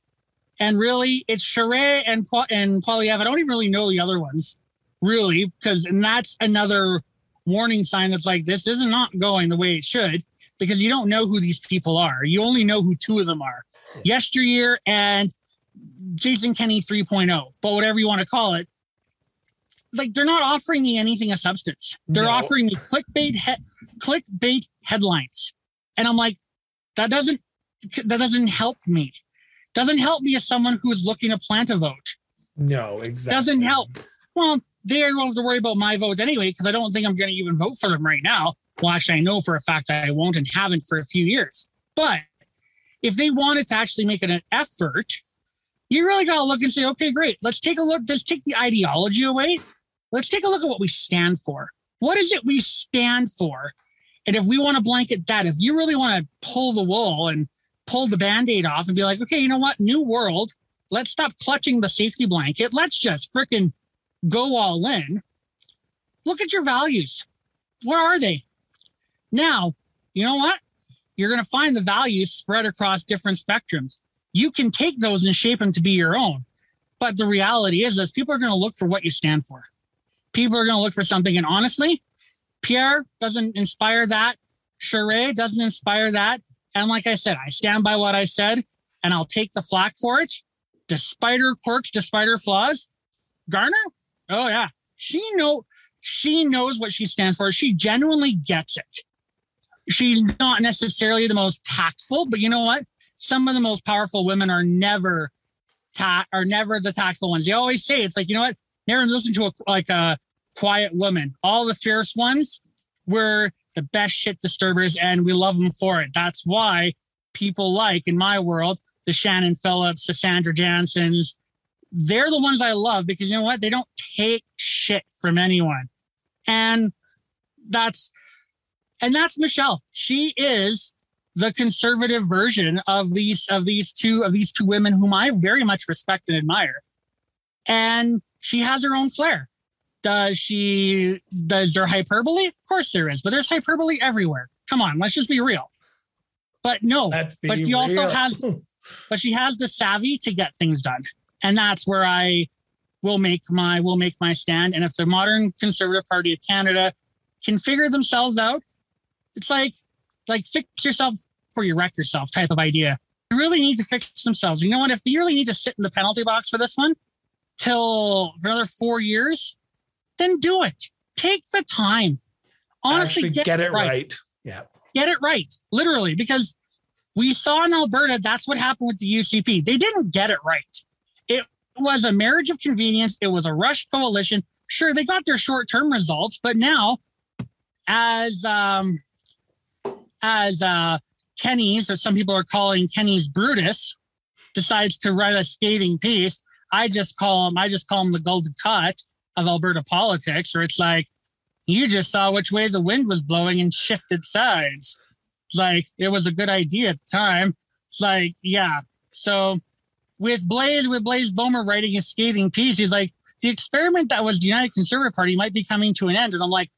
[SPEAKER 2] And really, it's Charest and and Poilievre. I don't even really know the other ones, really, because and that's another warning sign that's like this is not going the way it should because you don't know who these people are. You only know who two of them are. Yesteryear and Jason Kenney 3.0, but whatever you want to call it. Like they're not offering me anything of substance. They're no. offering me clickbait he- clickbait headlines. And I'm like, that doesn't that doesn't help me. Doesn't help me as someone who's looking to plant a vote.
[SPEAKER 1] No, exactly.
[SPEAKER 2] Doesn't help. Well, they don't have to worry about my vote anyway, because I don't think I'm going to even vote for them right now. Well, actually, I know for a fact I won't and haven't for a few years. But if they wanted to actually make an effort, you really got to look and say, okay, great. Let's take a look. Let's take the ideology away. Let's take a look at what we stand for. What is it we stand for? And if we want to blanket that, if you really want to pull the wool and pull the band aid off and be like, okay, you know what? New world. Let's stop clutching the safety blanket. Let's just freaking go all in. Look at your values. Where are they? Now, you know what? You're going to find the values spread across different spectrums. You can take those and shape them to be your own. But the reality is, is people are going to look for what you stand for. People are going to look for something. And honestly, Pierre doesn't inspire that. Charest doesn't inspire that. And like I said, I stand by what I said and I'll take the flack for it. Despite her quirks, despite her flaws, Garner, oh yeah, she know she knows what she stands for. She genuinely gets it. She's not necessarily the most tactful, but you know what? Some of the most powerful women are never ta- are never the tactful ones. They always say it's like, you know what? Never listen to a like a quiet woman. All the fierce ones were the best shit disturbers, and we love them for it. That's why people like, in my world, the Shannon Phillips, the Sandra Jansens, they're the ones I love because you know what? They don't take shit from anyone. And that's and that's Michelle. She is the conservative version of these of these two of these two women whom I very much respect and admire. And she has her own flair. Does she does there hyperbole? Of course there is, but there's hyperbole everywhere. Come on, let's just be real. But no,
[SPEAKER 1] Let's be
[SPEAKER 2] but she
[SPEAKER 1] real.
[SPEAKER 2] also has but she has the savvy to get things done. And that's where I will make my will make my stand. And if the modern conservative party of Canada can figure themselves out, it's like like fix yourself before you wreck yourself type of idea. You really need to fix themselves. You know what? If they really need to sit in the penalty box for this one till for another four years, then do it. Take the time. Honestly,
[SPEAKER 1] Actually, get, it right. Yeah.
[SPEAKER 2] get it right, literally, because we saw in Alberta that's what happened with the UCP. They didn't get it right. It was a marriage of convenience. It was a rush coalition. Sure, they got their short term results, but now, as um, as uh, Kenney's, or some people are calling Kenney's Brutus, decides to write a scathing piece. I just call him. I just call him the golden cut of Alberta politics, where it's like you just saw which way the wind was blowing and shifted sides. Like it was a good idea at the time. It's like, yeah. So with Blaise, with Blaise Boehmer writing his scathing piece, he's like, the experiment that was the United Conservative Party might be coming to an end. And I'm like,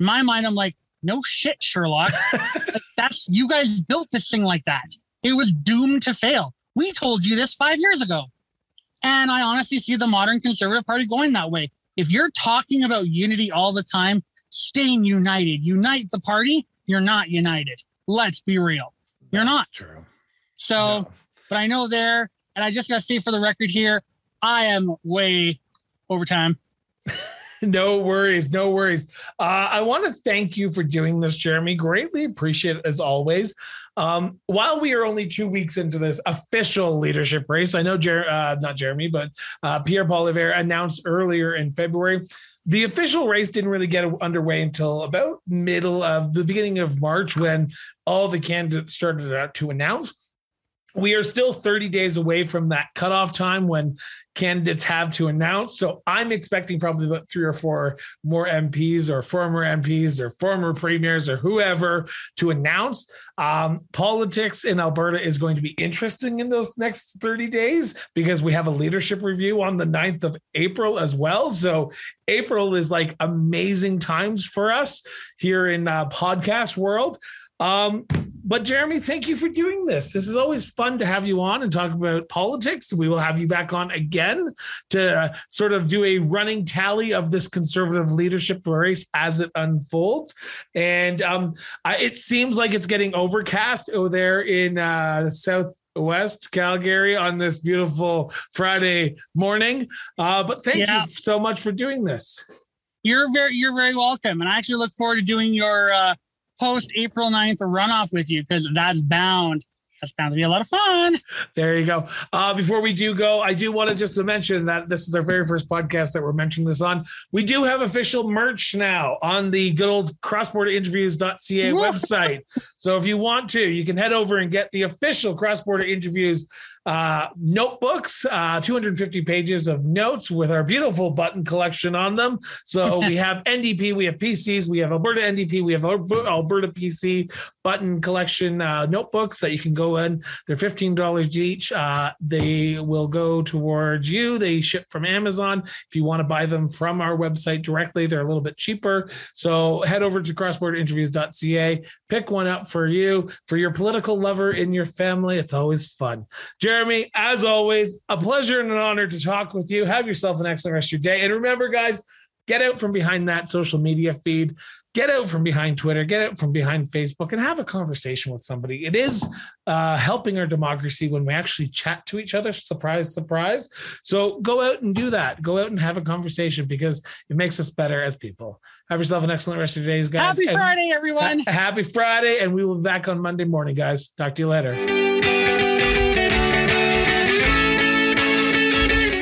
[SPEAKER 2] in my mind, I'm like, no shit, Sherlock. That's you guys built this thing like that. It was doomed to fail. We told you this five years ago. And I honestly see the modern conservative party going that way. If you're talking about unity all the time, staying united, unite the party, you're not united. Let's be real. You're
[SPEAKER 1] That's
[SPEAKER 2] not.
[SPEAKER 1] True.
[SPEAKER 2] So,
[SPEAKER 1] No.
[SPEAKER 2] but I know there, and I just got to say for the record here, I am way over time.
[SPEAKER 1] No worries, no worries. Uh, I want to thank you for doing this, Jeremy. Greatly appreciate it as always. Um, while we are only two weeks into this official leadership race, I know Jer- uh, not Jeremy, but uh, Pierre Poilievre announced earlier in February. The official race didn't really get underway until about middle of the beginning of March when all the candidates started to announce. We are still 30 days away from that cutoff time when candidates have to announce. So I'm expecting probably about three or four more MPs or former MPs or former premiers or whoever to announce. Um, politics in Alberta is going to be interesting in those next 30 days because we have a leadership review on the 9th of April as well. So April is like amazing times for us here in uh, podcast world. Um, but Jeremy, thank you for doing this. This is always fun to have you on and talk about politics. We will have you back on again to uh, sort of do a running tally of this conservative leadership race as it unfolds. And um, I, it seems like it's getting overcast over there in uh, Southwest Calgary on this beautiful Friday morning. Uh, but thank
[SPEAKER 2] Yeah.
[SPEAKER 1] you so much for doing this.
[SPEAKER 2] You're very, you're very welcome. And I actually look forward to doing your uh, post April 9th runoff with you because that's bound. That's bound to be a lot of fun.
[SPEAKER 1] There you go. Uh, before we do go, I do want to just mention that this is our very first podcast that we're mentioning this on. We do have official merch now on the good old crossborderinterviews.ca website. So if you want to, you can head over and get the official cross border interviews uh, notebooks, uh, 250 pages of notes with our beautiful button collection on them. So we have NDP, we have PCs, we have Alberta NDP, we have Alberta PC button collection uh, notebooks that you can go in. They're $15 each. Uh, they will go towards you. They ship from Amazon. If you want to buy them from our website directly, they're a little bit cheaper. So head over to crossborderinterviews.ca, pick one up for you, for your political lover in your family. It's always fun. Jeremy, as always, a pleasure and an honor to talk with you. Have yourself an excellent rest of your day. And remember, guys, get out from behind that social media feed. Get out from behind Twitter, get out from behind Facebook, and have a conversation with somebody. It is uh, helping our democracy when we actually chat to each other. Surprise, surprise. So go out and do that. Go out and have a conversation because it makes us better as people. Have yourself an excellent rest of your days, guys.
[SPEAKER 2] Happy Friday, everyone.
[SPEAKER 1] Ha- happy Friday. And we will be back on Monday morning, guys. Talk to you later.